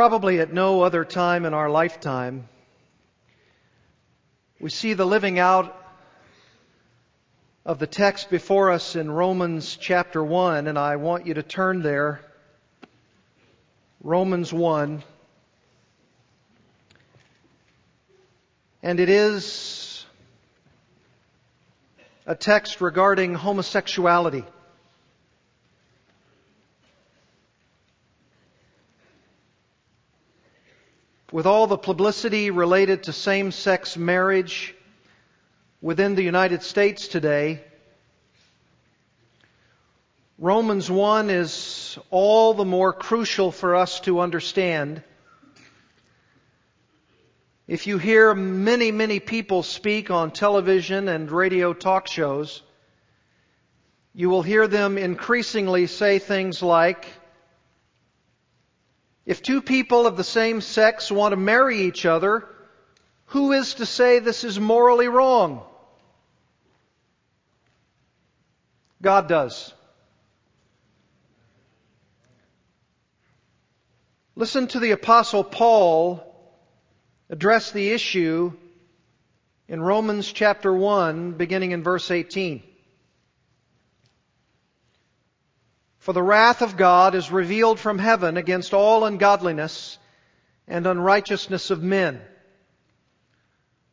Probably at no other time in our lifetime, we see the living out of the text before us in Romans chapter 1, and I want you to turn there. Romans 1. And it is a text regarding homosexuality. With all the publicity related to same sex marriage within the United States today, Romans 1 is all the more crucial for us to understand. If you hear many, many people speak on television and radio talk shows, you will hear them increasingly say things like, if two people of the same sex want to marry each other, who is to say this is morally wrong? God does. Listen to the apostle Paul address the issue in Romans chapter 1 beginning in verse 18. For the wrath of God is revealed from heaven against all ungodliness and unrighteousness of men,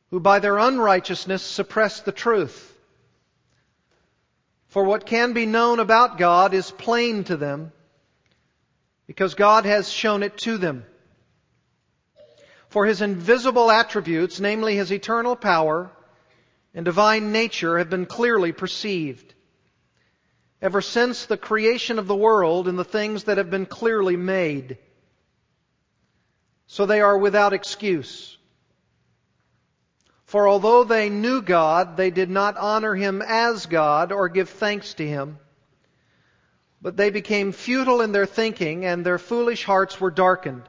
who by their unrighteousness suppress the truth. For what can be known about God is plain to them, because God has shown it to them. For his invisible attributes, namely his eternal power and divine nature, have been clearly perceived ever since the creation of the world and the things that have been clearly made. So they are without excuse. For although they knew God, they did not honor Him as God or give thanks to Him. But they became futile in their thinking and their foolish hearts were darkened.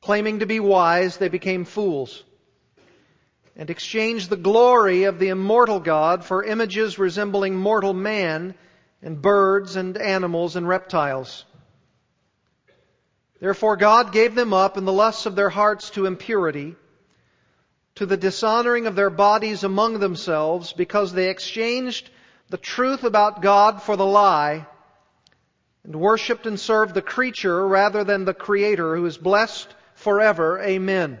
Claiming to be wise, they became fools and exchanged the glory of the immortal God for images resembling mortal man and birds and animals and reptiles. Therefore God gave them up in the lusts of their hearts to impurity, to the dishonoring of their bodies among themselves, because they exchanged the truth about God for the lie, and worshipped and served the creature rather than the Creator, who is blessed forever. Amen.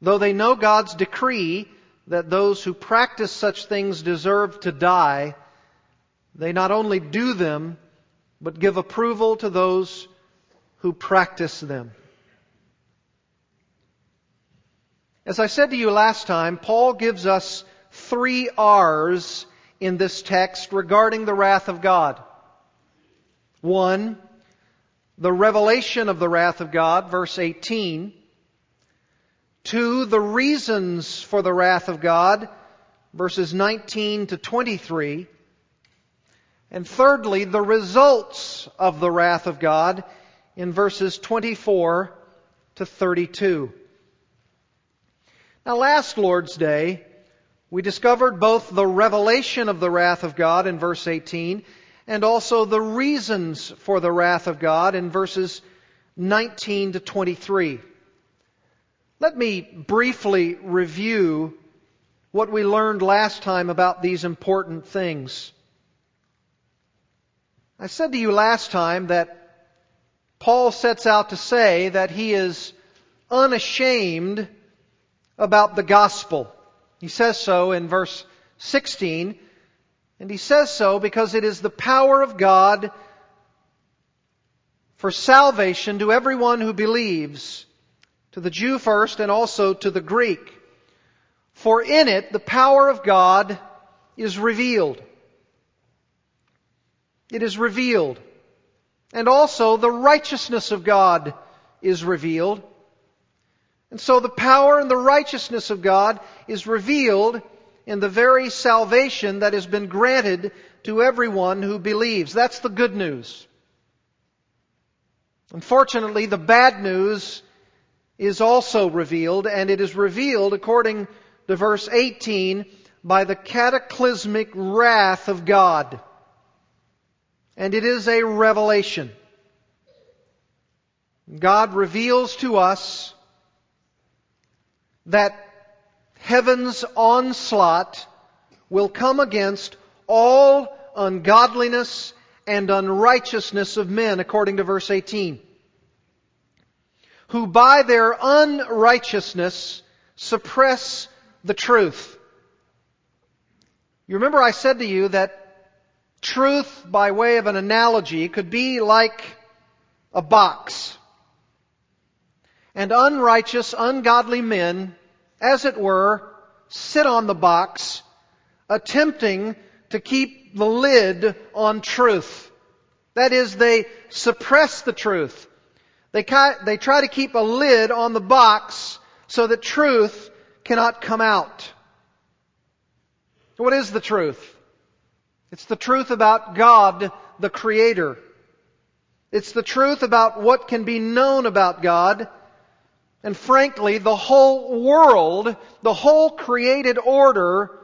Though they know God's decree that those who practice such things deserve to die, they not only do them, but give approval to those who practice them. As I said to you last time, Paul gives us three R's in this text regarding the wrath of God. One, the revelation of the wrath of God, verse 18. Two, the reasons for the wrath of God, verses 19 to 23. And thirdly, the results of the wrath of God in verses 24 to 32. Now last Lord's Day, we discovered both the revelation of the wrath of God in verse 18 and also the reasons for the wrath of God in verses 19 to 23. Let me briefly review what we learned last time about these important things. I said to you last time that Paul sets out to say that he is unashamed about the gospel. He says so in verse 16, and he says so because it is the power of God for salvation to everyone who believes, to the Jew first and also to the Greek. For in it the power of God is revealed. It is revealed. And also the righteousness of God is revealed. And so the power and the righteousness of God is revealed in the very salvation that has been granted to everyone who believes. That's the good news. Unfortunately, the bad news is also revealed, and it is revealed, according to verse 18, by the cataclysmic wrath of God. And it is a revelation. God reveals to us that heaven's onslaught will come against all ungodliness and unrighteousness of men, according to verse 18, who by their unrighteousness suppress the truth. You remember I said to you that truth, by way of an analogy, could be like a box. And unrighteous, ungodly men, as it were, sit on the box, attempting to keep the lid on truth. That is, they suppress the truth. They, they try to keep a lid on the box so that truth cannot come out. What is the truth? It's the truth about God, the Creator. It's the truth about what can be known about God. And frankly, the whole world, the whole created order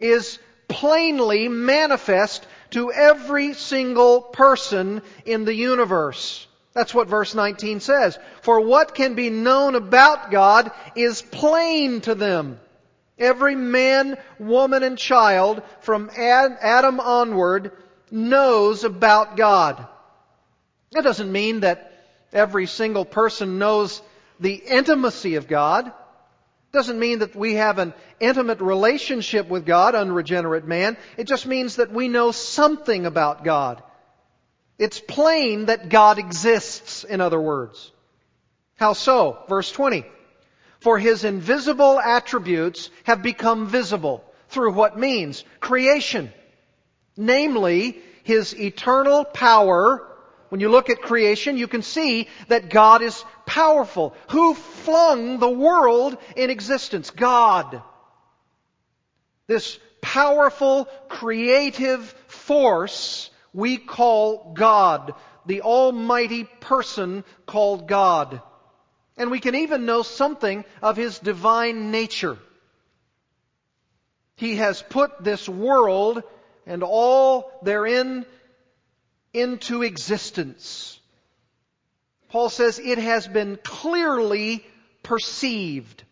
is plainly manifest to every single person in the universe. That's what verse 19 says. For what can be known about God is plain to them. Every man, woman, and child from Adam onward knows about God. That doesn't mean that every single person knows the intimacy of God. It Doesn't mean that we have an intimate relationship with God, unregenerate man. It just means that we know something about God. It's plain that God exists, in other words. How so? Verse 20 for his invisible attributes have become visible through what means? Creation. Namely, his eternal power. When you look at creation, you can see that God is powerful. Who flung the world in existence? God. This powerful, creative force we call God. The almighty person called God. And we can even know something of His divine nature. He has put this world and all therein into existence. Paul says it has been clearly perceived.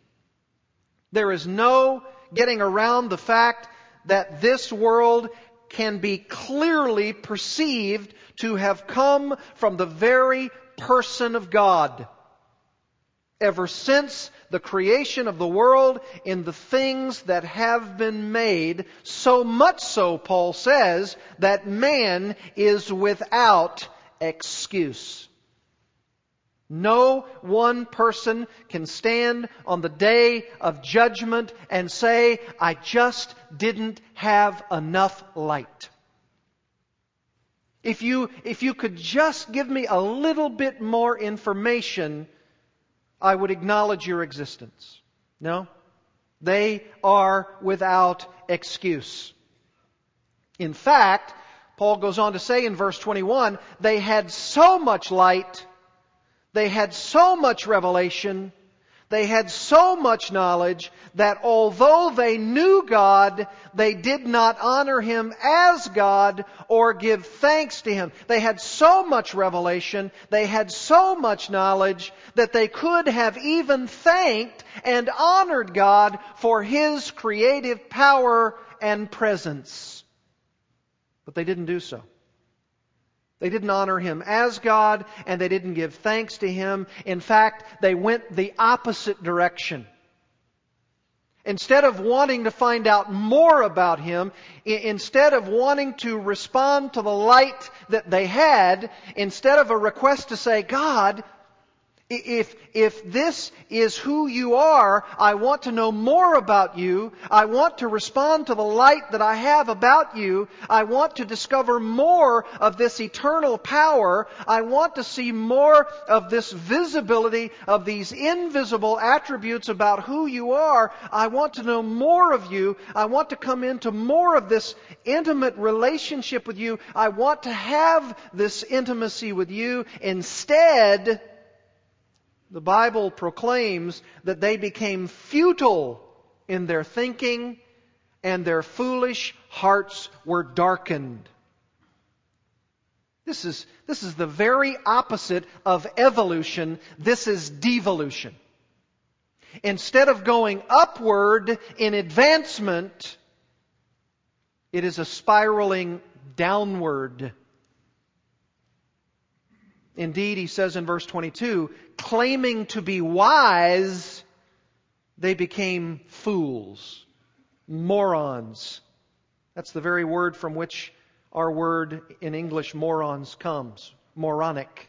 There is no getting around the fact that this world can be clearly perceived to have come from the very person of God ever since the creation of the world in the things that have been made, so much so, Paul says, that man is without excuse. No one person can stand on the day of judgment and say, I just didn't have enough light. If you, if you could just give me a little bit more information, I would acknowledge your existence. No? They are without excuse. In fact, Paul goes on to say in verse 21, they had so much light, they had so much revelation, they had so much knowledge that although they knew God, they did not honor Him as God or give thanks to Him. They had so much revelation, they had so much knowledge that they could have even thanked and honored God for His creative power and presence. But they didn't do so. They didn't honor him as God, and they didn't give thanks to him. In fact, they went the opposite direction. Instead of wanting to find out more about him, instead of wanting to respond to the light that they had, instead of a request to say, God, if, if this is who you are, I want to know more about you. I want to respond to the light that I have about you. I want to discover more of this eternal power. I want to see more of this visibility of these invisible attributes about who you are. I want to know more of you. I want to come into more of this intimate relationship with you. I want to have this intimacy with you. Instead, the Bible proclaims that they became futile in their thinking and their foolish hearts were darkened. This is, this is the very opposite of evolution. This is devolution. Instead of going upward in advancement, it is a spiraling downward. Indeed, he says in verse 22, claiming to be wise, they became fools, morons. That's the very word from which our word in English morons comes. Moronic.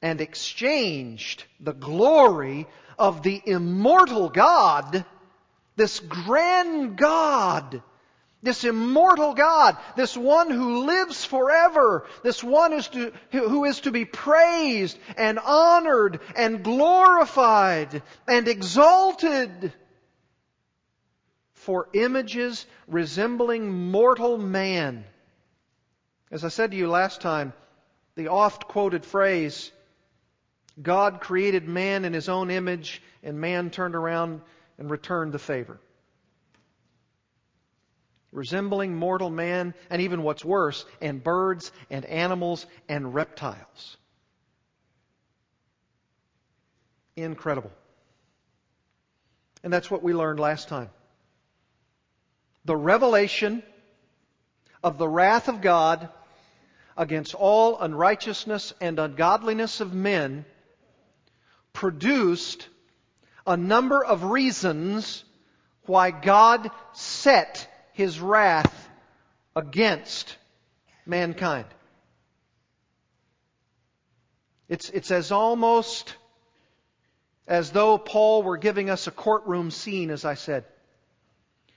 And exchanged the glory of the immortal God, this grand God, this immortal God, this one who lives forever, this one is to, who is to be praised and honored and glorified and exalted for images resembling mortal man. As I said to you last time, the oft quoted phrase, God created man in his own image and man turned around and returned the favor resembling mortal man, and even what's worse, and birds and animals and reptiles. Incredible. And that's what we learned last time. The revelation of the wrath of God against all unrighteousness and ungodliness of men produced a number of reasons why God set his wrath against mankind. It's, it's as almost as though Paul were giving us a courtroom scene, as I said.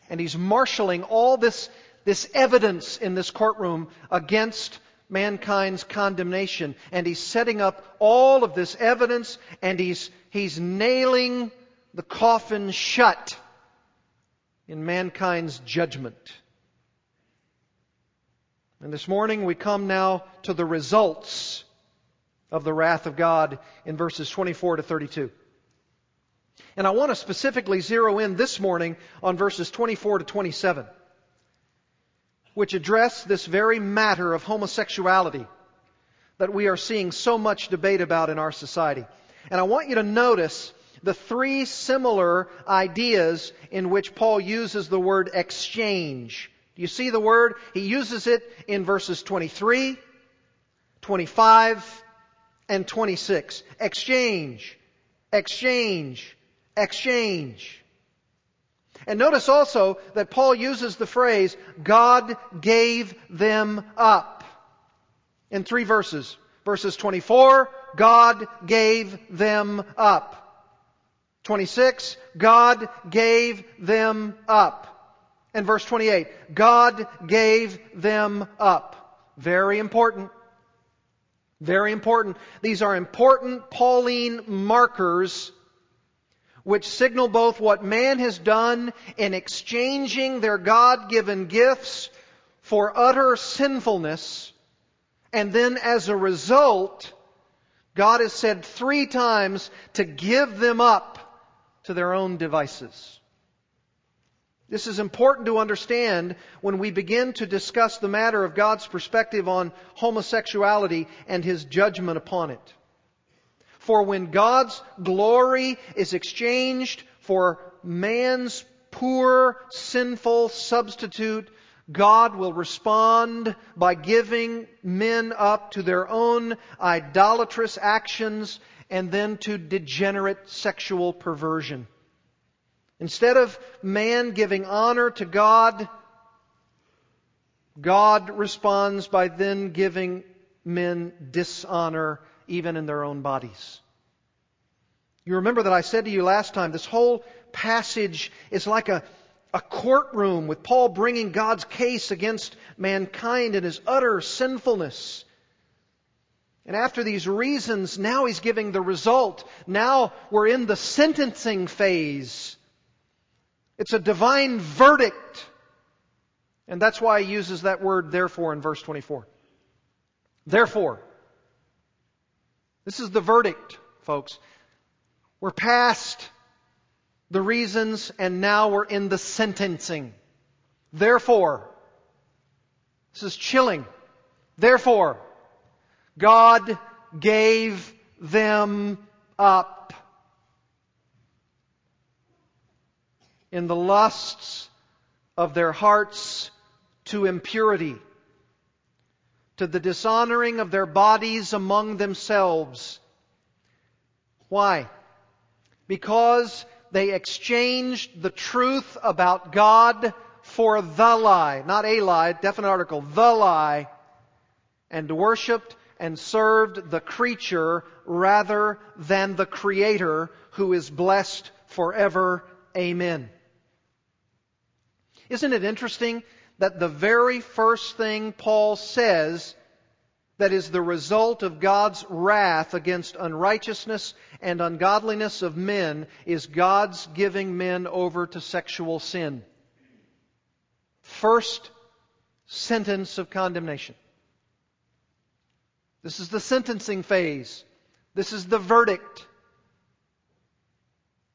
And he's marshaling all this, this evidence in this courtroom against mankind's condemnation. And he's setting up all of this evidence and he's, he's nailing the coffin shut in mankind's judgment. And this morning we come now to the results of the wrath of God in verses 24 to 32. And I want to specifically zero in this morning on verses 24 to 27, which address this very matter of homosexuality that we are seeing so much debate about in our society. And I want you to notice the three similar ideas in which Paul uses the word exchange. Do you see the word? He uses it in verses 23, 25, and 26. Exchange, exchange, exchange. And notice also that Paul uses the phrase, God gave them up in three verses. Verses 24, God gave them up. 26, God gave them up. And verse 28, God gave them up. Very important. Very important. These are important Pauline markers which signal both what man has done in exchanging their God-given gifts for utter sinfulness, and then as a result, God has said three times to give them up to their own devices. This is important to understand when we begin to discuss the matter of God's perspective on homosexuality and His judgment upon it. For when God's glory is exchanged for man's poor, sinful substitute, God will respond by giving men up to their own idolatrous actions and then to degenerate sexual perversion. Instead of man giving honor to God, God responds by then giving men dishonor even in their own bodies. You remember that I said to you last time, this whole passage is like a, a courtroom with Paul bringing God's case against mankind and his utter sinfulness. And after these reasons, now he's giving the result. Now we're in the sentencing phase. It's a divine verdict. And that's why he uses that word therefore in verse 24. Therefore. This is the verdict, folks. We're past the reasons and now we're in the sentencing. Therefore. This is chilling. Therefore. God gave them up in the lusts of their hearts to impurity, to the dishonoring of their bodies among themselves. Why? Because they exchanged the truth about God for the lie, not a lie, definite article, the lie, and worshipped and served the creature rather than the Creator who is blessed forever. Amen. Isn't it interesting that the very first thing Paul says that is the result of God's wrath against unrighteousness and ungodliness of men is God's giving men over to sexual sin. First sentence of condemnation. This is the sentencing phase. This is the verdict.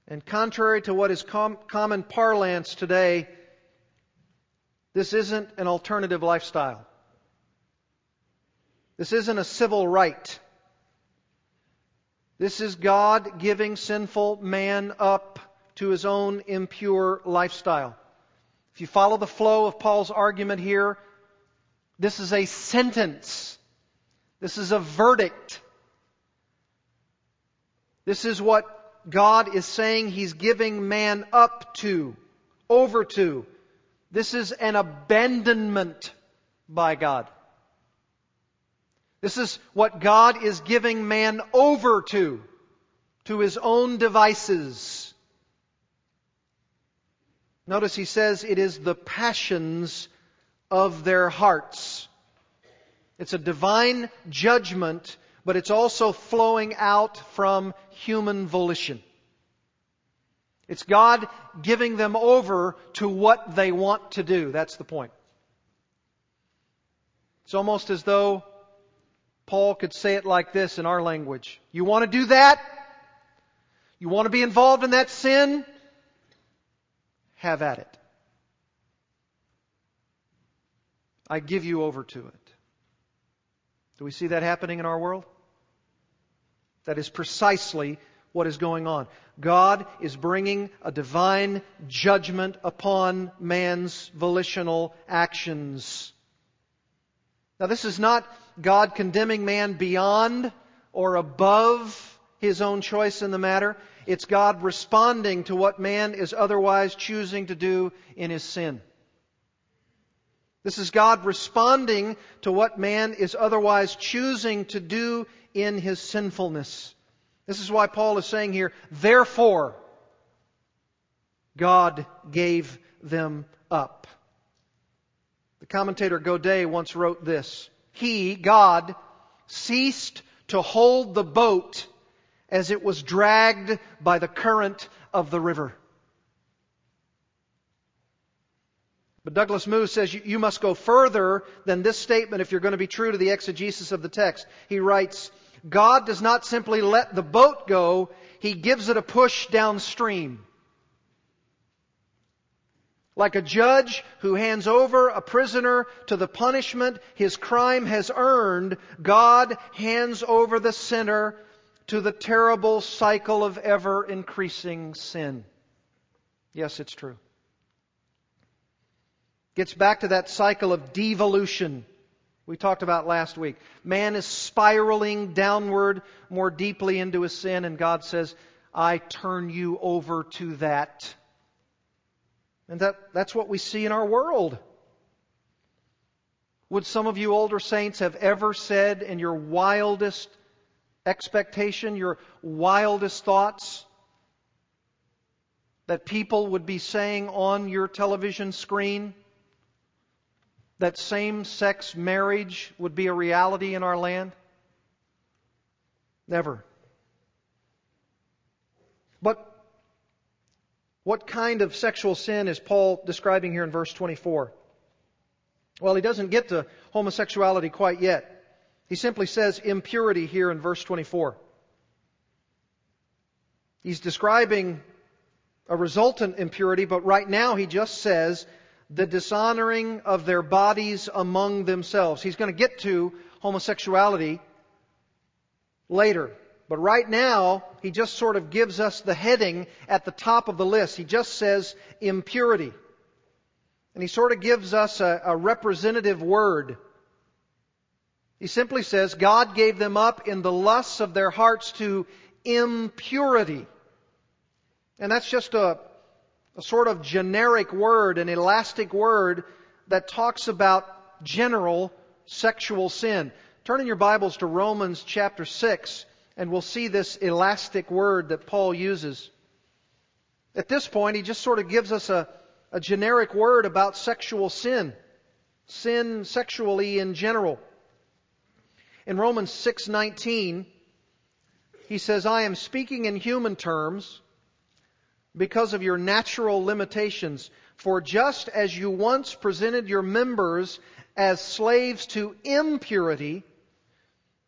And contrary to what is com- common parlance today, this isn't an alternative lifestyle. This isn't a civil right. This is God giving sinful man up to his own impure lifestyle. If you follow the flow of Paul's argument here, this is a sentence. This is a verdict. This is what God is saying He's giving man up to, over to. This is an abandonment by God. This is what God is giving man over to, to his own devices. Notice he says it is the passions of their hearts. It's a divine judgment, but it's also flowing out from human volition. It's God giving them over to what they want to do. That's the point. It's almost as though Paul could say it like this in our language. You want to do that? You want to be involved in that sin? Have at it. I give you over to it. Do we see that happening in our world? That is precisely what is going on. God is bringing a divine judgment upon man's volitional actions. Now, this is not God condemning man beyond or above his own choice in the matter. It's God responding to what man is otherwise choosing to do in his sin. This is God responding to what man is otherwise choosing to do in his sinfulness. This is why Paul is saying here, therefore, God gave them up. The commentator Godet once wrote this He, God, ceased to hold the boat as it was dragged by the current of the river. But Douglas Moo says you, must go further than this statement if you're going to be true to the exegesis of the text. He writes, God does not simply let the boat go, He gives it a push downstream. Like a judge who hands over a prisoner to the punishment his crime has earned, God hands over the sinner to the terrible cycle of ever increasing sin. Yes, it's true. Gets back to that cycle of devolution we talked about last week. Man is spiraling downward more deeply into his sin, and God says, I turn you over to that. And that, that's what we see in our world. Would some of you older saints have ever said in your wildest expectation, your wildest thoughts, that people would be saying on your television screen that same sex marriage would be a reality in our land? Never. But what kind of sexual sin is Paul describing here in verse 24? Well, he doesn't get to homosexuality quite yet. He simply says impurity here in verse 24. He's describing a resultant impurity, but right now he just says the dishonoring of their bodies among themselves. He's going to get to homosexuality later. But right now, he just sort of gives us the heading at the top of the list. He just says impurity. And he sort of gives us a, a representative word. He simply says, God gave them up in the lusts of their hearts to impurity. And that's just a, a sort of generic word, an elastic word that talks about general sexual sin. Turn in your Bibles to Romans chapter 6, and we'll see this elastic word that Paul uses. At this point, he just sort of gives us a, a generic word about sexual sin. Sin sexually in general. In Romans 6:19, he says, "I am speaking in human terms, because of your natural limitations. For just as you once presented your members as slaves to impurity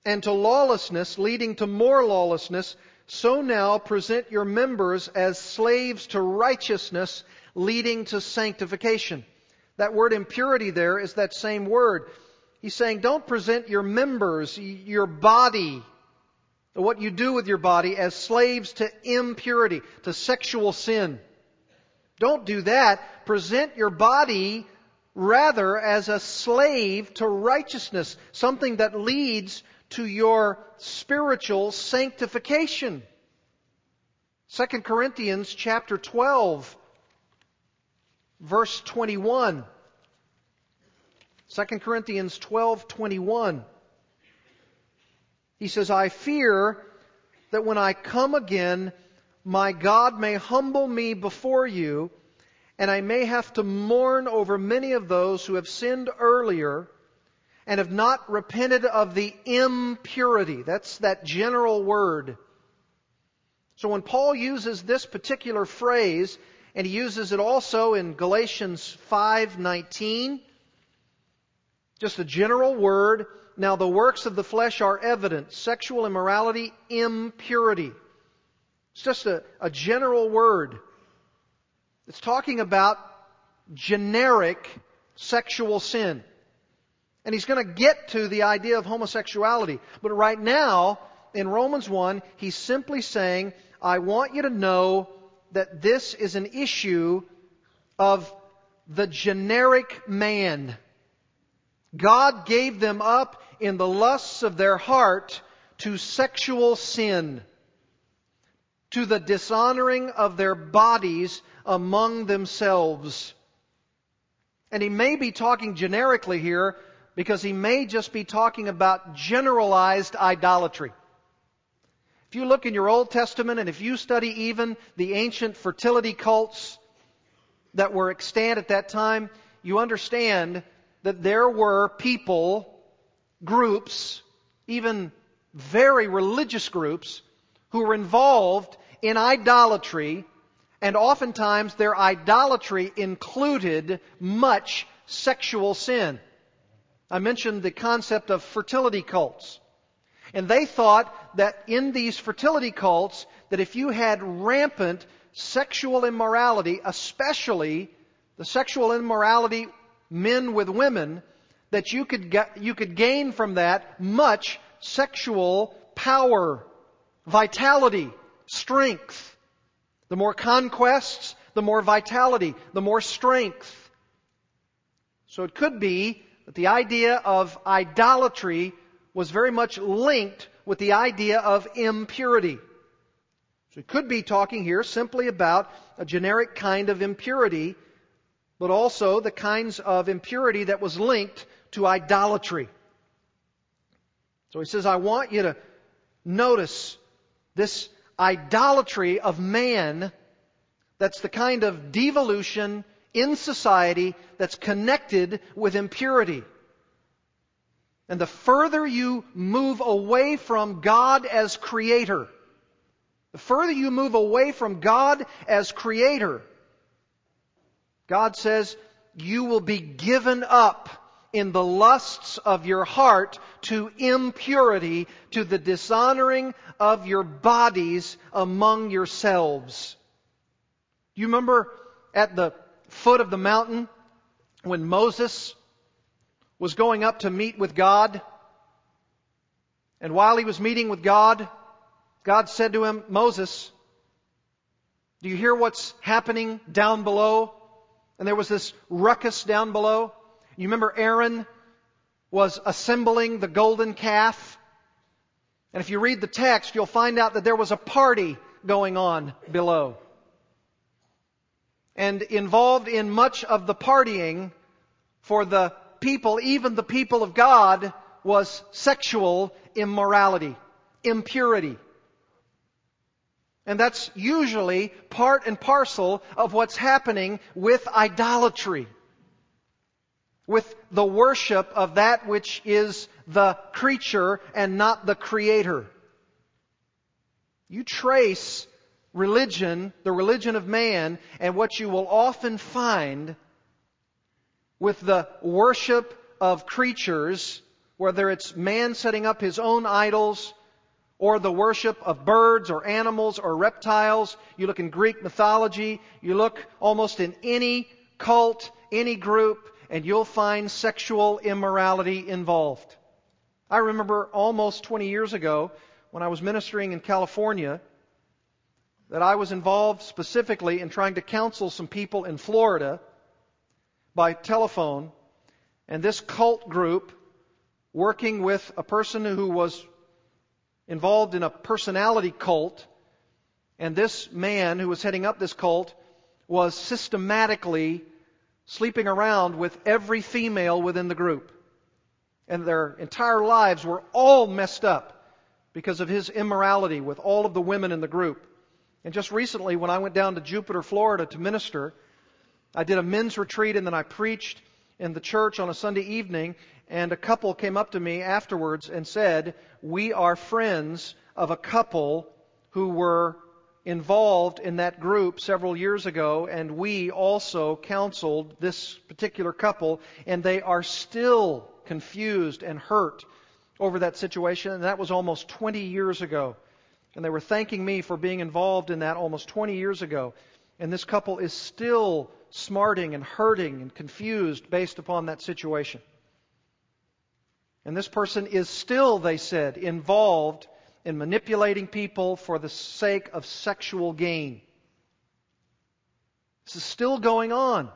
and to lawlessness, leading to more lawlessness, so now present your members as slaves to righteousness, leading to sanctification. That word impurity there is that same word. He's saying, don't present your members, your body, what you do with your body as slaves to impurity, to sexual sin. Don't do that. Present your body rather as a slave to righteousness, something that leads to your spiritual sanctification. 2 Corinthians chapter 12 verse 21. 2 Corinthians 12:21 he says, I fear that when I come again, my God may humble me before you, and I may have to mourn over many of those who have sinned earlier and have not repented of the impurity. That's that general word. So when Paul uses this particular phrase, and he uses it also in Galatians 5:19, just a general word, now the works of the flesh are evident sexual immorality, impurity. It's just a, a general word. It's talking about generic sexual sin. And he's going to get to the idea of homosexuality. But right now, in Romans 1, he's simply saying, I want you to know that this is an issue of the generic man. God gave them up in the lusts of their heart to sexual sin, to the dishonoring of their bodies among themselves. And he may be talking generically here because he may just be talking about generalized idolatry. If you look in your Old Testament and if you study even the ancient fertility cults that were extant at that time, you understand that there were people groups, even very religious groups, who were involved in idolatry, and oftentimes their idolatry included much sexual sin. I mentioned the concept of fertility cults. And they thought that in these fertility cults, that if you had rampant sexual immorality, especially the sexual immorality men with women, that you could, get, you could gain from that much sexual power, vitality, strength. The more conquests, the more vitality, the more strength. So it could be that the idea of idolatry was very much linked with the idea of impurity. So it could be talking here simply about a generic kind of impurity, but also the kinds of impurity that was linked to idolatry. So he says, I want you to notice this idolatry of man that's the kind of devolution in society that's connected with impurity. And the further you move away from God as creator, the further you move away from God as creator, God says you will be given up in the lusts of your heart to impurity, to the dishonoring of your bodies among yourselves. Do you remember at the foot of the mountain when Moses was going up to meet with God? And while he was meeting with God, God said to him, Moses, do you hear what's happening down below? And there was this ruckus down below. You remember Aaron was assembling the golden calf? And if you read the text, you'll find out that there was a party going on below. And involved in much of the partying for the people, even the people of God, was sexual immorality, impurity. And that's usually part and parcel of what's happening with idolatry with the worship of that which is the creature and not the creator. You trace religion, the religion of man, and what you will often find with the worship of creatures, whether it's man setting up his own idols, or the worship of birds or animals or reptiles. You look in Greek mythology, you look almost in any cult, any group, and you'll find sexual immorality involved. I remember almost 20 years ago when I was ministering in California that I was involved specifically in trying to counsel some people in Florida by telephone. And this cult group, working with a person who was involved in a personality cult, and this man who was heading up this cult was systematically sleeping around with every female within the group. And their entire lives were all messed up because of his immorality with all of the women in the group. And just recently, when I went down to Jupiter, Florida to minister, I did a men's retreat and then I preached in the church on a Sunday evening. And a couple came up to me afterwards and said, We are friends of a couple who were involved in that group several years ago, and we also counseled this particular couple, and they are still confused and hurt over that situation, and that was almost 20 years ago. And they were thanking me for being involved in that almost 20 years ago. And this couple is still smarting and hurting and confused based upon that situation. And this person is still, they said, involved in manipulating people for the sake of sexual gain. This is still going on.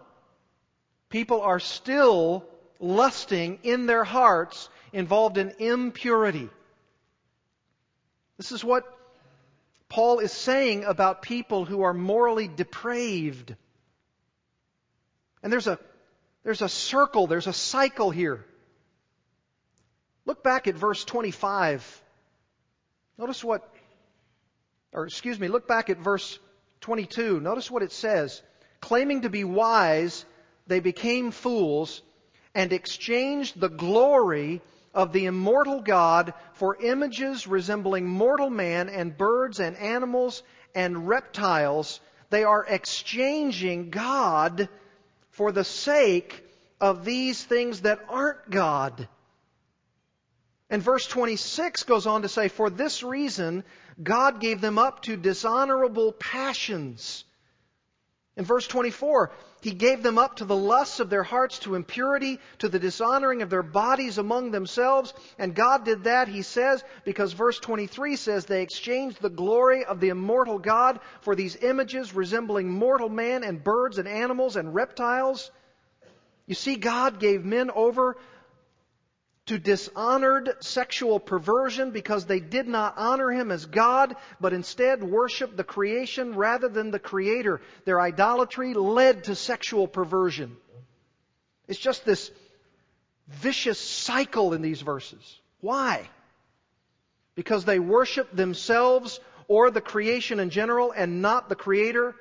People are still lusting in their hearts, involved in impurity. This is what Paul is saying about people who are morally depraved. And there's a, there's a circle, there's a cycle here. Look back at verse 25 Notice what, or excuse me, look back at verse 22. Notice what it says. Claiming to be wise, they became fools and exchanged the glory of the immortal God for images resembling mortal man and birds and animals and reptiles. They are exchanging God for the sake of these things that aren't God. And verse 26 goes on to say, For this reason, God gave them up to dishonorable passions. In verse 24, He gave them up to the lusts of their hearts, to impurity, to the dishonoring of their bodies among themselves. And God did that, He says, because verse 23 says, They exchanged the glory of the immortal God for these images resembling mortal man and birds and animals and reptiles. You see, God gave men over to dishonored sexual perversion because they did not honor him as God, but instead worshiped the creation rather than the creator. Their idolatry led to sexual perversion. It's just this vicious cycle in these verses. Why? Because they worship themselves or the creation in general and not the creator.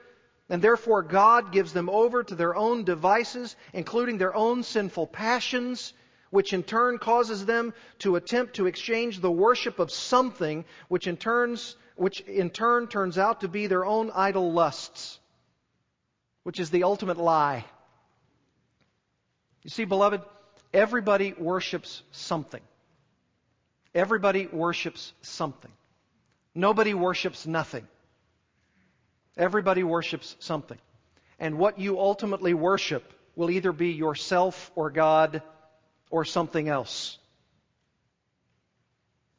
And therefore God gives them over to their own devices, including their own sinful passions which in turn causes them to attempt to exchange the worship of something which in turns which in turn turns out to be their own idle lusts which is the ultimate lie. You see beloved everybody worships something. Everybody worships something. Nobody worships nothing. Everybody worships something. And what you ultimately worship will either be yourself or God or something else.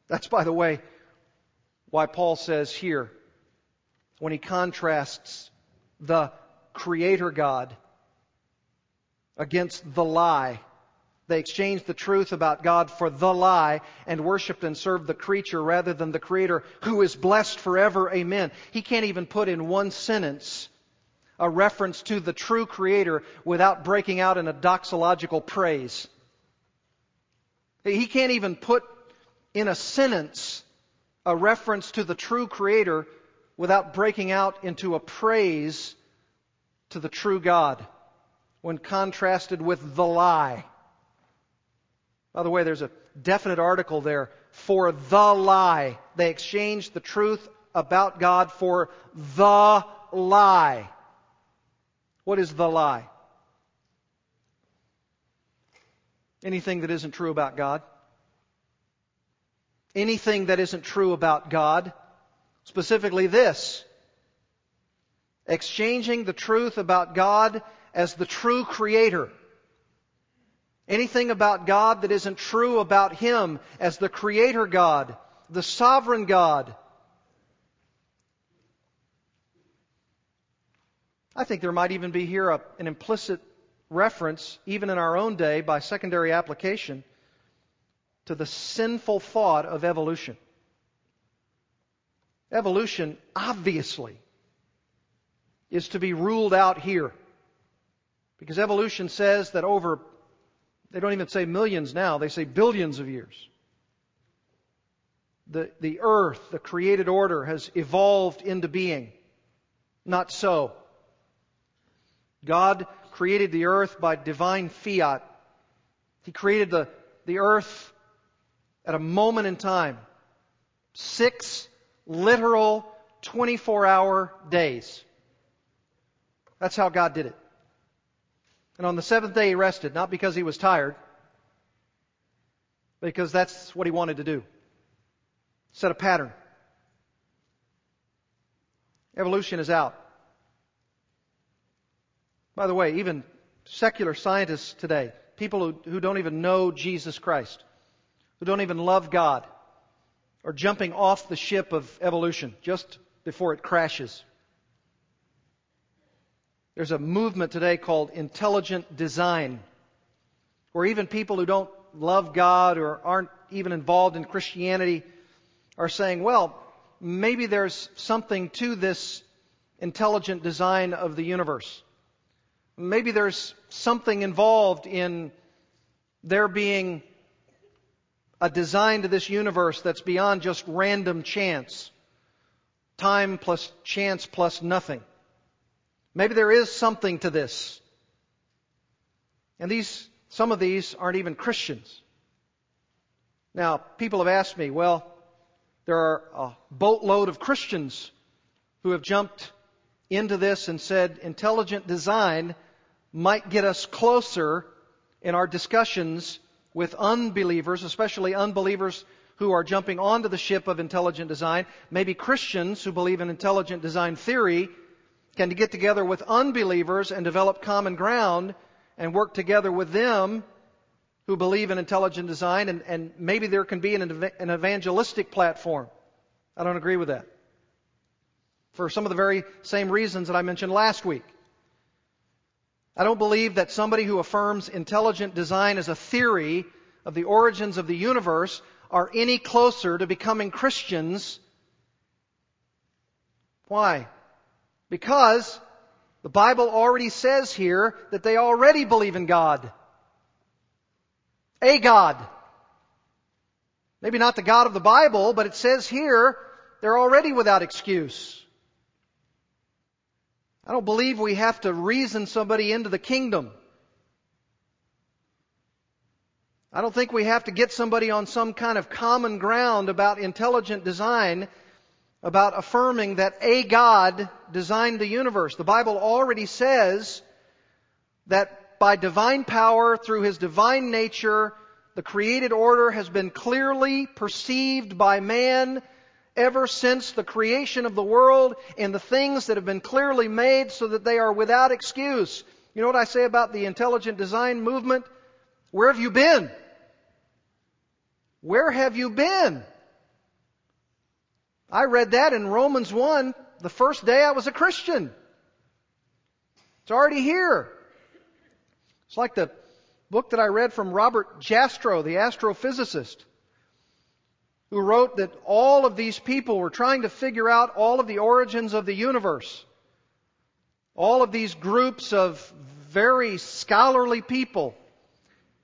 That's, by the way, why Paul says here, when he contrasts the Creator God against the lie, they exchanged the truth about God for the lie and worshiped and served the creature rather than the Creator who is blessed forever. Amen. He can't even put in one sentence a reference to the true Creator without breaking out in a doxological praise. He can't even put in a sentence a reference to the true Creator without breaking out into a praise to the true God when contrasted with the lie. By the way, there's a definite article there for the lie. They exchanged the truth about God for the lie. What is the lie? Anything that isn't true about God. Anything that isn't true about God. Specifically this. Exchanging the truth about God as the true creator. Anything about God that isn't true about Him as the creator God, the sovereign God. I think there might even be here a, an implicit reference, even in our own day, by secondary application, to the sinful thought of evolution. Evolution, obviously, is to be ruled out here. Because evolution says that over, they don't even say millions now, they say billions of years. The, the earth, the created order, has evolved into being. Not so. God created the earth by divine fiat. He created the, the earth at a moment in time. Six literal 24 hour days. That's how God did it. And on the seventh day he rested, not because he was tired, because that's what he wanted to do. Set a pattern. Evolution is out. By the way, even secular scientists today, people who, who don't even know Jesus Christ, who don't even love God, are jumping off the ship of evolution just before it crashes. There's a movement today called intelligent design, where even people who don't love God or aren't even involved in Christianity are saying, well, maybe there's something to this intelligent design of the universe. Maybe there's something involved in there being a design to this universe that's beyond just random chance. Time plus chance plus nothing. Maybe there is something to this. And these, some of these aren't even Christians. Now, people have asked me, well, there are a boatload of Christians who have jumped into this and said intelligent design might get us closer in our discussions with unbelievers, especially unbelievers who are jumping onto the ship of intelligent design. Maybe Christians who believe in intelligent design theory can get together with unbelievers and develop common ground and work together with them who believe in intelligent design, and, and maybe there can be an, an evangelistic platform. I don't agree with that. For some of the very same reasons that I mentioned last week. I don't believe that somebody who affirms intelligent design as a theory of the origins of the universe are any closer to becoming Christians. Why? Because the Bible already says here that they already believe in God. A God. Maybe not the God of the Bible, but it says here they're already without excuse. I don't believe we have to reason somebody into the kingdom. I don't think we have to get somebody on some kind of common ground about intelligent design, about affirming that a God designed the universe. The Bible already says that by divine power, through His divine nature, the created order has been clearly perceived by man ever since the creation of the world and the things that have been clearly made so that they are without excuse. You know what I say about the intelligent design movement? Where have you been? Where have you been? I read that in Romans 1 the first day I was a Christian. It's already here. It's like the book that I read from Robert Jastrow, the astrophysicist who wrote that all of these people were trying to figure out all of the origins of the universe. All of these groups of very scholarly people.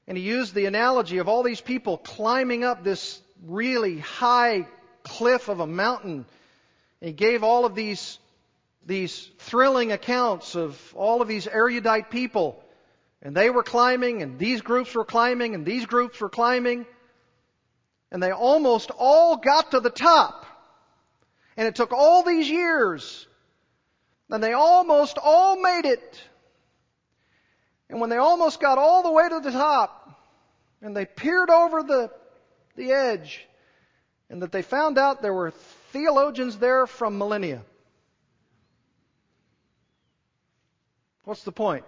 And he used the analogy of all these people climbing up this really high cliff of a mountain. And he gave all of these, these thrilling accounts of all of these erudite people. And they were climbing, and these groups were climbing, and these groups were climbing and they almost all got to the top. And it took all these years. And they almost all made it. And when they almost got all the way to the top, and they peered over the, the edge, and that they found out there were theologians there from millennia. What's the point?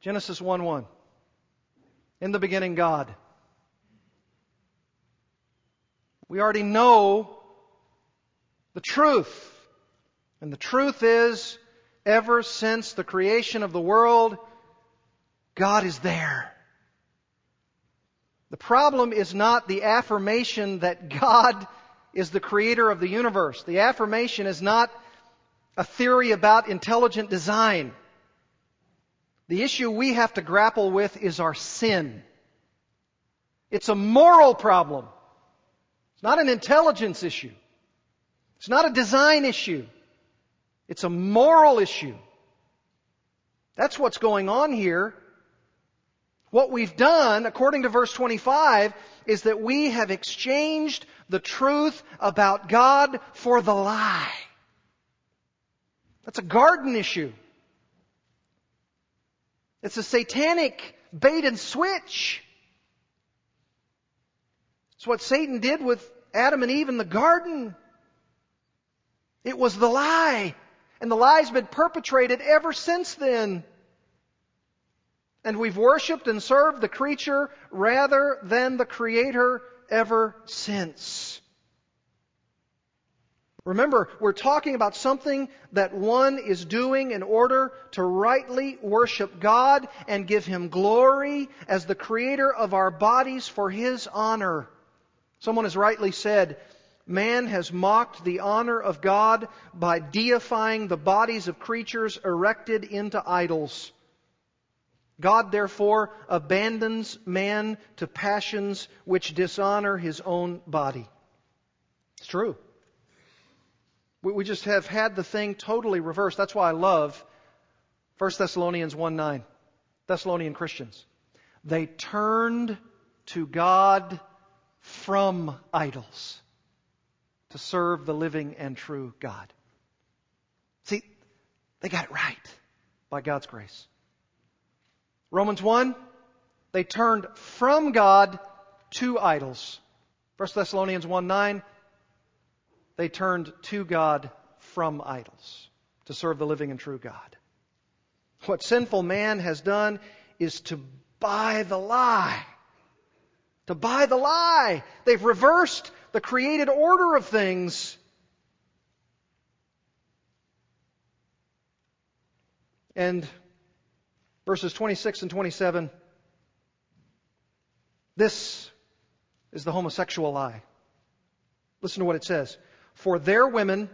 Genesis 1 1. In the beginning, God. We already know the truth. And the truth is, ever since the creation of the world, God is there. The problem is not the affirmation that God is the creator of the universe. The affirmation is not a theory about intelligent design. The issue we have to grapple with is our sin. It's a moral problem not an intelligence issue. It's not a design issue. It's a moral issue. That's what's going on here. What we've done, according to verse 25, is that we have exchanged the truth about God for the lie. That's a garden issue. It's a satanic bait and switch. It's what Satan did with Adam and Eve in the garden. It was the lie. And the lie's been perpetrated ever since then. And we've worshiped and served the creature rather than the Creator ever since. Remember, we're talking about something that one is doing in order to rightly worship God and give Him glory as the Creator of our bodies for His honor. Someone has rightly said, Man has mocked the honor of God by deifying the bodies of creatures erected into idols. God therefore abandons man to passions which dishonor his own body. It's true. We just have had the thing totally reversed. That's why I love 1 Thessalonians 1 9. Thessalonian Christians. They turned to God from idols to serve the living and true God. See, they got it right by God's grace. Romans 1, they turned from God to idols. 1 Thessalonians 1 9, they turned to God from idols to serve the living and true God. What sinful man has done is to buy the lie to buy the lie. They've reversed the created order of things. And verses 26 and 27. This is the homosexual lie. Listen to what it says. For their women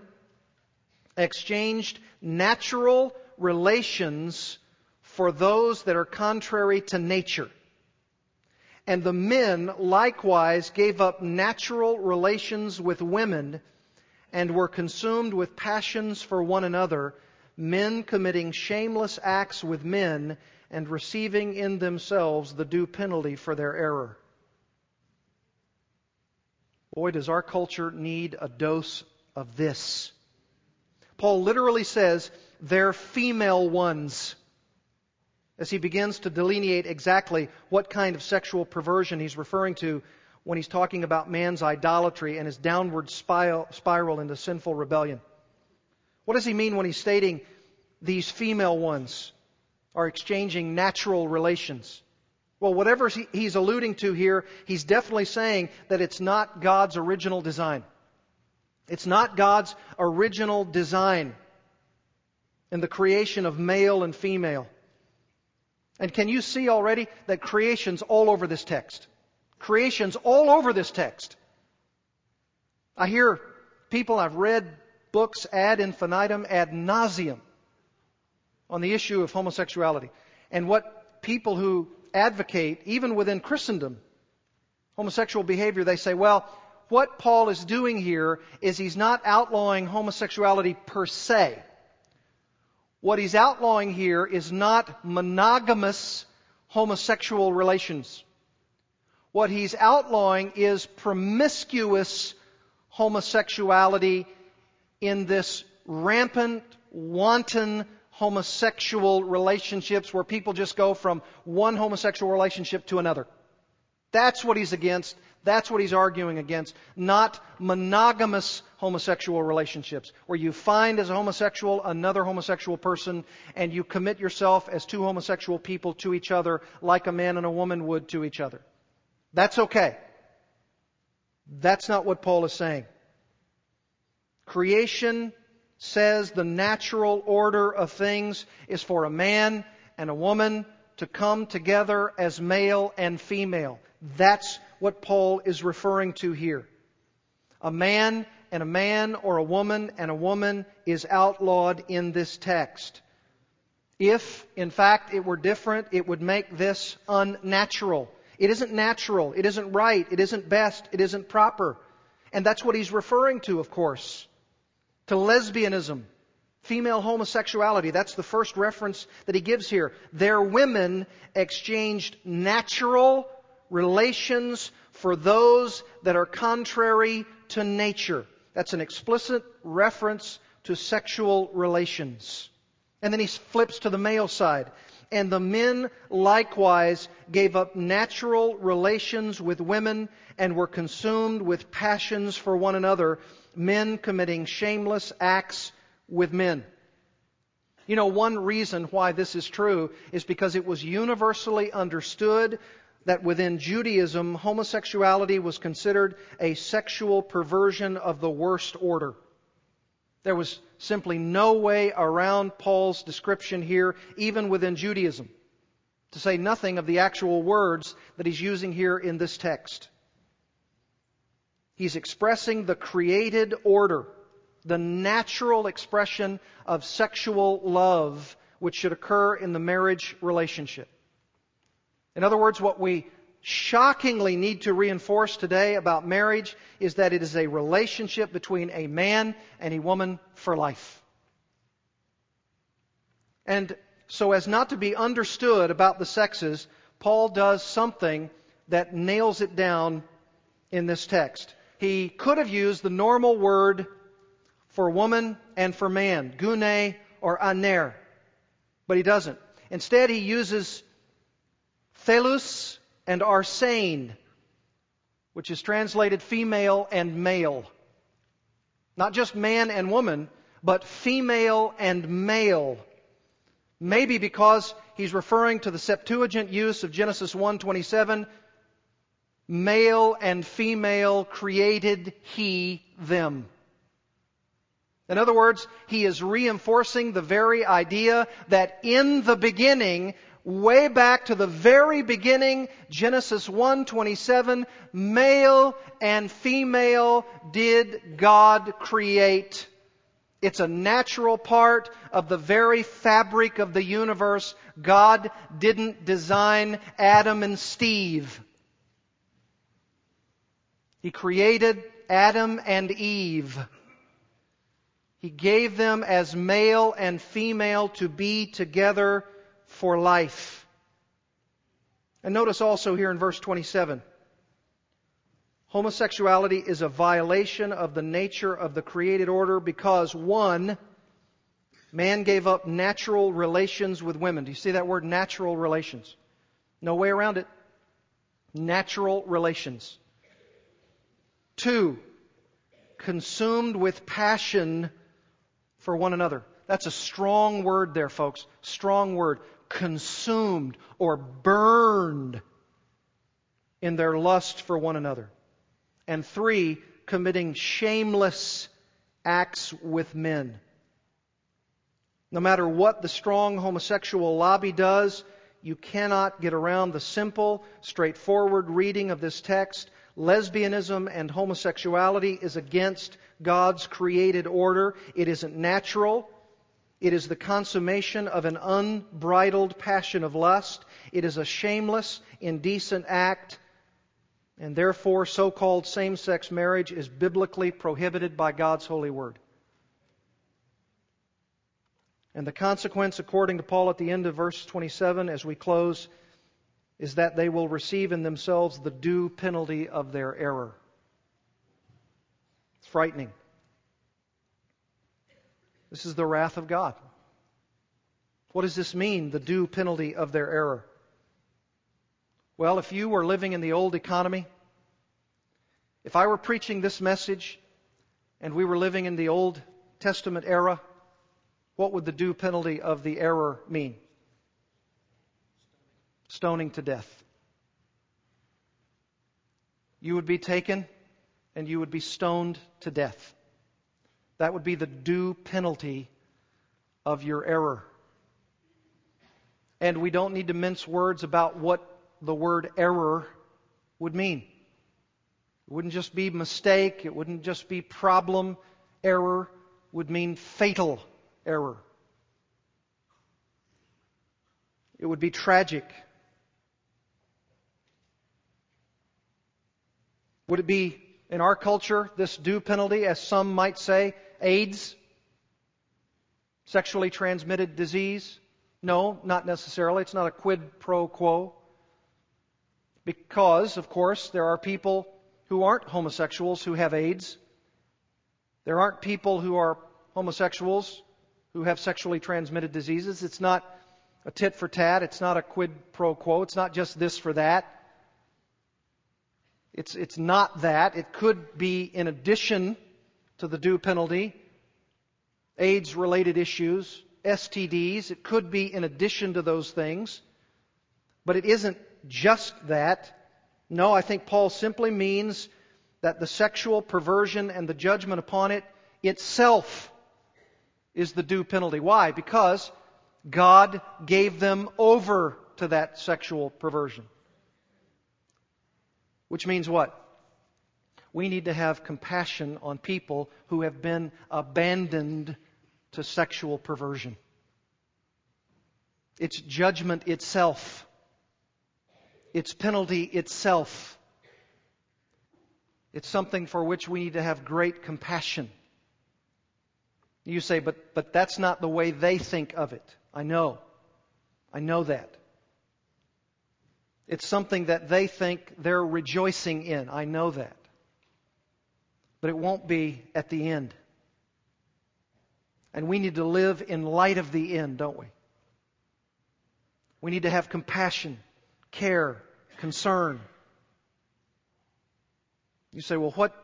exchanged natural relations for those that are contrary to nature. And the men likewise gave up natural relations with women and were consumed with passions for one another, men committing shameless acts with men and receiving in themselves the due penalty for their error. Boy, does our culture need a dose of this. Paul literally says, they're female ones. As he begins to delineate exactly what kind of sexual perversion he's referring to when he's talking about man's idolatry and his downward spiral into sinful rebellion. What does he mean when he's stating these female ones are exchanging natural relations? Well, whatever he's alluding to here, he's definitely saying that it's not God's original design. It's not God's original design in the creation of male and female. And can you see already that creation's all over this text? Creation's all over this text. I hear people, I've read books ad infinitum, ad nauseum on the issue of homosexuality. And what people who advocate, even within Christendom, homosexual behavior, they say, well, what Paul is doing here is he's not outlawing homosexuality per se. What he's outlawing here is not monogamous homosexual relations. What he's outlawing is promiscuous homosexuality in this rampant, wanton homosexual relationships where people just go from one homosexual relationship to another. That's what he's against. That's what he's arguing against. Not monogamous homosexual relationships, where you find as a homosexual another homosexual person and you commit yourself as two homosexual people to each other like a man and a woman would to each other. That's okay. That's not what Paul is saying. Creation says the natural order of things is for a man and a woman to come together as male and female. That's what Paul is referring to here. A man and a man or a woman and a woman is outlawed in this text. If, in fact, it were different, it would make this unnatural. It isn't natural. It isn't right. It isn't best. It isn't proper. And that's what he's referring to, of course. To lesbianism, female homosexuality. That's the first reference that he gives here. Their women exchanged natural relations for those that are contrary to nature. That's an explicit reference to sexual relations. And then he flips to the male side. And the men likewise gave up natural relations with women and were consumed with passions for one another, men committing shameless acts with men. You know, one reason why this is true is because it was universally understood that within Judaism, homosexuality was considered a sexual perversion of the worst order. There was simply no way around Paul's description here, even within Judaism, to say nothing of the actual words that he's using here in this text. He's expressing the created order, the natural expression of sexual love which should occur in the marriage relationship. In other words, what we shockingly need to reinforce today about marriage is that it is a relationship between a man and a woman for life. And so, as not to be understood about the sexes, Paul does something that nails it down in this text. He could have used the normal word for woman and for man, gune or aner, but he doesn't. Instead, he uses Thelus and Arsein, which is translated female and male. Not just man and woman, but female and male. Maybe because he's referring to the Septuagint use of Genesis 1:27, male and female created he them. In other words, he is reinforcing the very idea that in the beginning way back to the very beginning, Genesis 1:27, male and female did God create. It's a natural part of the very fabric of the universe. God didn't design Adam and Steve. He created Adam and Eve. He gave them as male and female to be together for life. And notice also here in verse 27 homosexuality is a violation of the nature of the created order because, one, man gave up natural relations with women. Do you see that word, natural relations? No way around it. Natural relations. Two, consumed with passion for one another. That's a strong word there, folks. Strong word. Consumed or burned in their lust for one another. And three, committing shameless acts with men. No matter what the strong homosexual lobby does, you cannot get around the simple, straightforward reading of this text. Lesbianism and homosexuality is against God's created order. It isn't natural. It is the consummation of an unbridled passion of lust. It is a shameless, indecent act. And therefore, so called same sex marriage is biblically prohibited by God's holy word. And the consequence, according to Paul at the end of verse 27, as we close, is that they will receive in themselves the due penalty of their error. It's frightening. This is the wrath of God. What does this mean, the due penalty of their error? Well, if you were living in the old economy, if I were preaching this message and we were living in the Old Testament era, what would the due penalty of the error mean? stoning to death. You would be taken and you would be stoned to death. That would be the due penalty of your error. And we don't need to mince words about what the word error would mean. It wouldn't just be mistake, it wouldn't just be problem. Error would mean fatal error. It would be tragic. Would it be in our culture this due penalty, as some might say, AIDS? Sexually transmitted disease? No, not necessarily. It's not a quid pro quo. Because, of course, there are people who aren't homosexuals who have AIDS. There aren't people who are homosexuals who have sexually transmitted diseases. It's not a tit for tat. It's not a quid pro quo. It's not just this for that. It's, it's not that. It could be in addition to the due penalty, AIDS related issues, STDs. It could be in addition to those things. But it isn't just that. No, I think Paul simply means that the sexual perversion and the judgment upon it itself is the due penalty. Why? Because God gave them over to that sexual perversion. Which means what? We need to have compassion on people who have been abandoned to sexual perversion. It's judgment itself. It's penalty itself. It's something for which we need to have great compassion. You say, but, but that's not the way they think of it. I know. I know that. It's something that they think they're rejoicing in. I know that. But it won't be at the end. And we need to live in light of the end, don't we? We need to have compassion, care, concern. You say, well, what,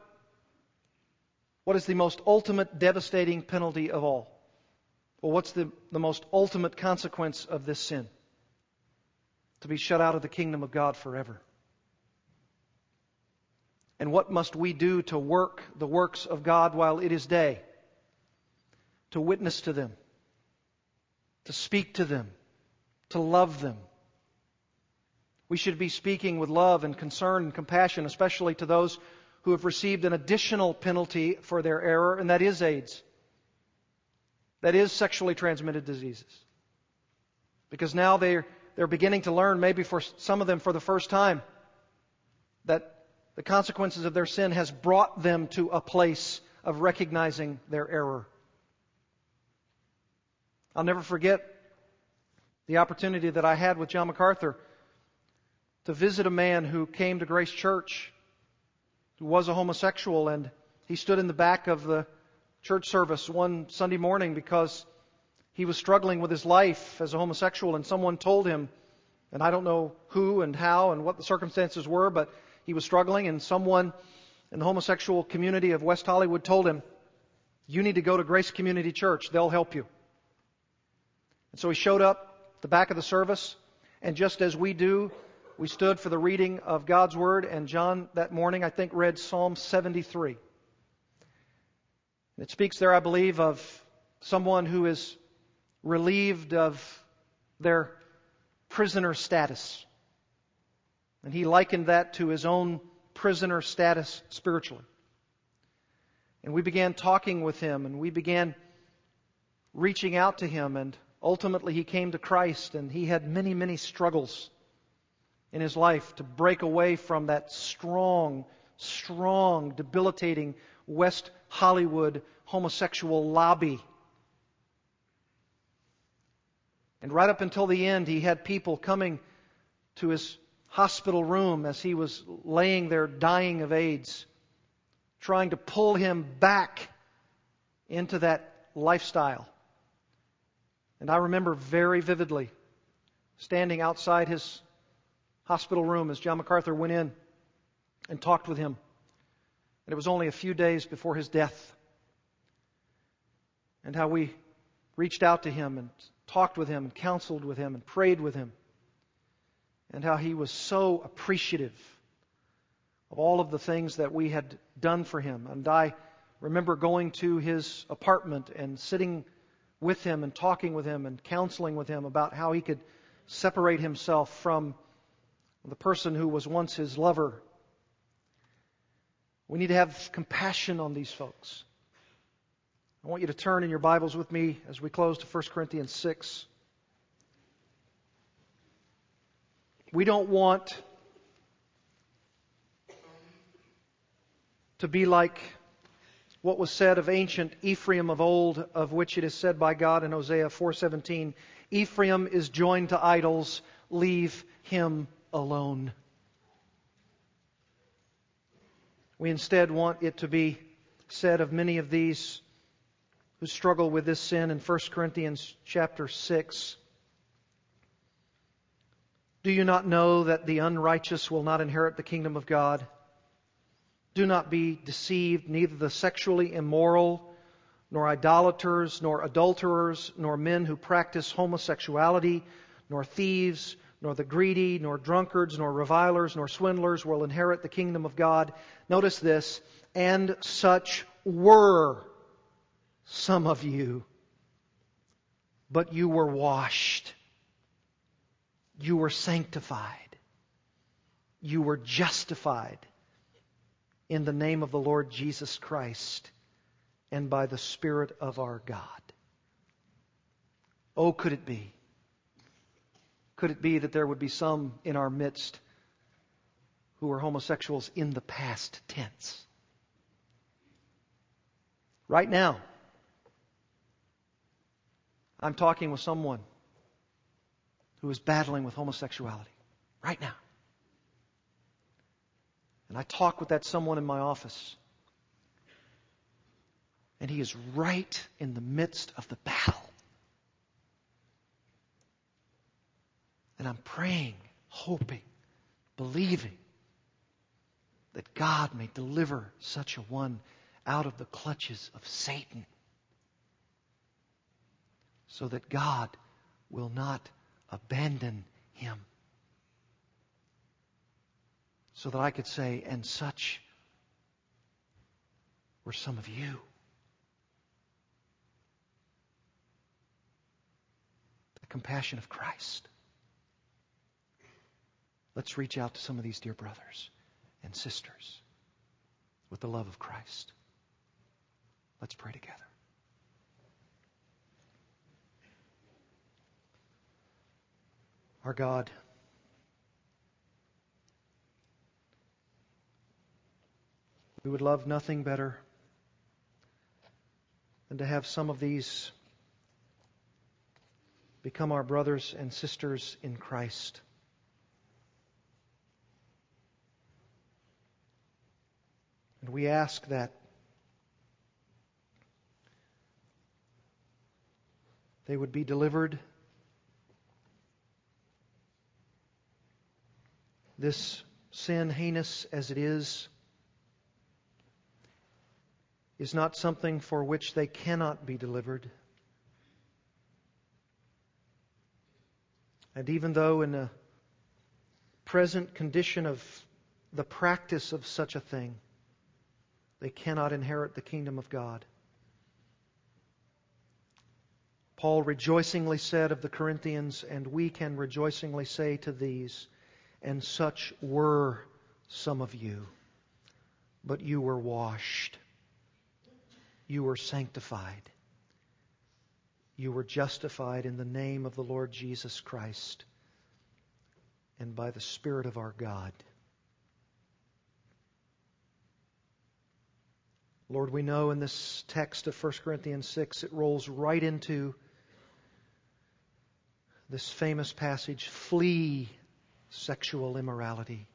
what is the most ultimate devastating penalty of all? Well, what's the, the most ultimate consequence of this sin? to be shut out of the kingdom of God forever. And what must we do to work the works of God while it is day? To witness to them, to speak to them, to love them. We should be speaking with love and concern and compassion, especially to those who have received an additional penalty for their error, and that is AIDS. That is sexually transmitted diseases. Because now they're, they're beginning to learn, maybe for some of them for the first time, that the consequences of their sin has brought them to a place of recognizing their error. I'll never forget the opportunity that I had with John MacArthur to visit a man who came to Grace Church who was a homosexual and he stood in the back of the church service one Sunday morning because he was struggling with his life as a homosexual and someone told him and I don't know who and how and what the circumstances were but he was struggling and someone in the homosexual community of West Hollywood told him you need to go to Grace Community Church they'll help you and so he showed up at the back of the service and just as we do we stood for the reading of God's Word, and John that morning, I think, read Psalm 73. It speaks there, I believe, of someone who is relieved of their prisoner status. And he likened that to his own prisoner status spiritually. And we began talking with him, and we began reaching out to him, and ultimately he came to Christ, and he had many, many struggles in his life to break away from that strong, strong, debilitating West Hollywood homosexual lobby. And right up until the end, he had people coming to his hospital room as he was laying there dying of AIDS, trying to pull him back into that lifestyle. And I remember very vividly standing outside his hospital room as John MacArthur went in and talked with him. And it was only a few days before his death. And how we reached out to him and talked with him and counseled with him and prayed with him. And how he was so appreciative of all of the things that we had done for him. And I remember going to his apartment and sitting with him and talking with him and counseling with him about how he could separate himself from the person who was once his lover. We need to have compassion on these folks. I want you to turn in your Bibles with me as we close to 1 Corinthians 6. We don't want to be like what was said of ancient Ephraim of old, of which it is said by God in Hosea 4:17, Ephraim is joined to idols, leave him alone. We instead want it to be said of many of these who struggle with this sin in 1 Corinthians chapter 6. Do you not know that the unrighteous will not inherit the kingdom of God? Do not be deceived, neither the sexually immoral, nor idolaters, nor adulterers, nor men who practice homosexuality, nor thieves, nor the greedy, nor drunkards, nor revilers, nor swindlers will inherit the kingdom of God. Notice this, and such were some of you. But you were washed. You were sanctified. You were justified in the name of the Lord Jesus Christ and by the Spirit of our God. Oh, could it be could it be that there would be some in our midst who are homosexuals in the past tense? Right now, I'm talking with someone who is battling with homosexuality. Right now. And I talk with that someone in my office. And he is right in the midst of the battle. And I'm praying, hoping, believing that God may deliver such a one out of the clutches of Satan so that God will not abandon him. So that I could say, and such were some of you. The compassion of Christ. Let's reach out to some of these dear brothers and sisters with the love of Christ. Let's pray together. Our God, we would love nothing better than to have some of these become our brothers and sisters in Christ. And we ask that they would be delivered. This sin, heinous as it is, is not something for which they cannot be delivered. And even though in the present condition of the practice of such a thing, they cannot inherit the kingdom of God. Paul rejoicingly said of the Corinthians, and we can rejoicingly say to these, and such were some of you, but you were washed, you were sanctified, you were justified in the name of the Lord Jesus Christ and by the Spirit of our God. Lord, we know in this text of 1 Corinthians 6, it rolls right into this famous passage flee sexual immorality.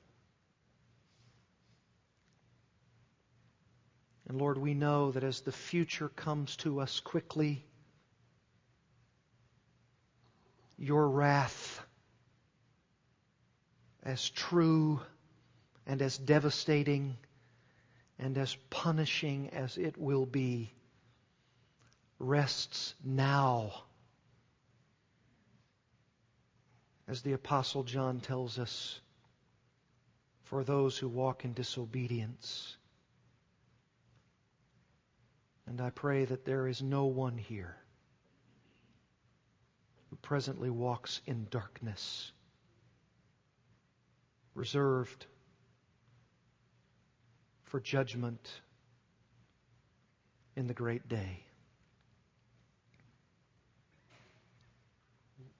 And Lord, we know that as the future comes to us quickly, your wrath, as true and as devastating and as punishing as it will be, rests now. As the Apostle John tells us, for those who walk in disobedience. And I pray that there is no one here who presently walks in darkness, reserved for judgment in the great day.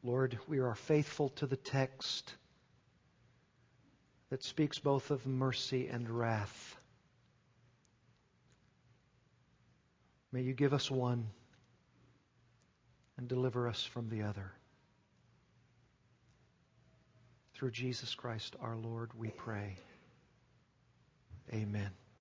Lord, we are faithful to the text that speaks both of mercy and wrath. May you give us one and deliver us from the other. Through Jesus Christ our Lord, we pray. Amen.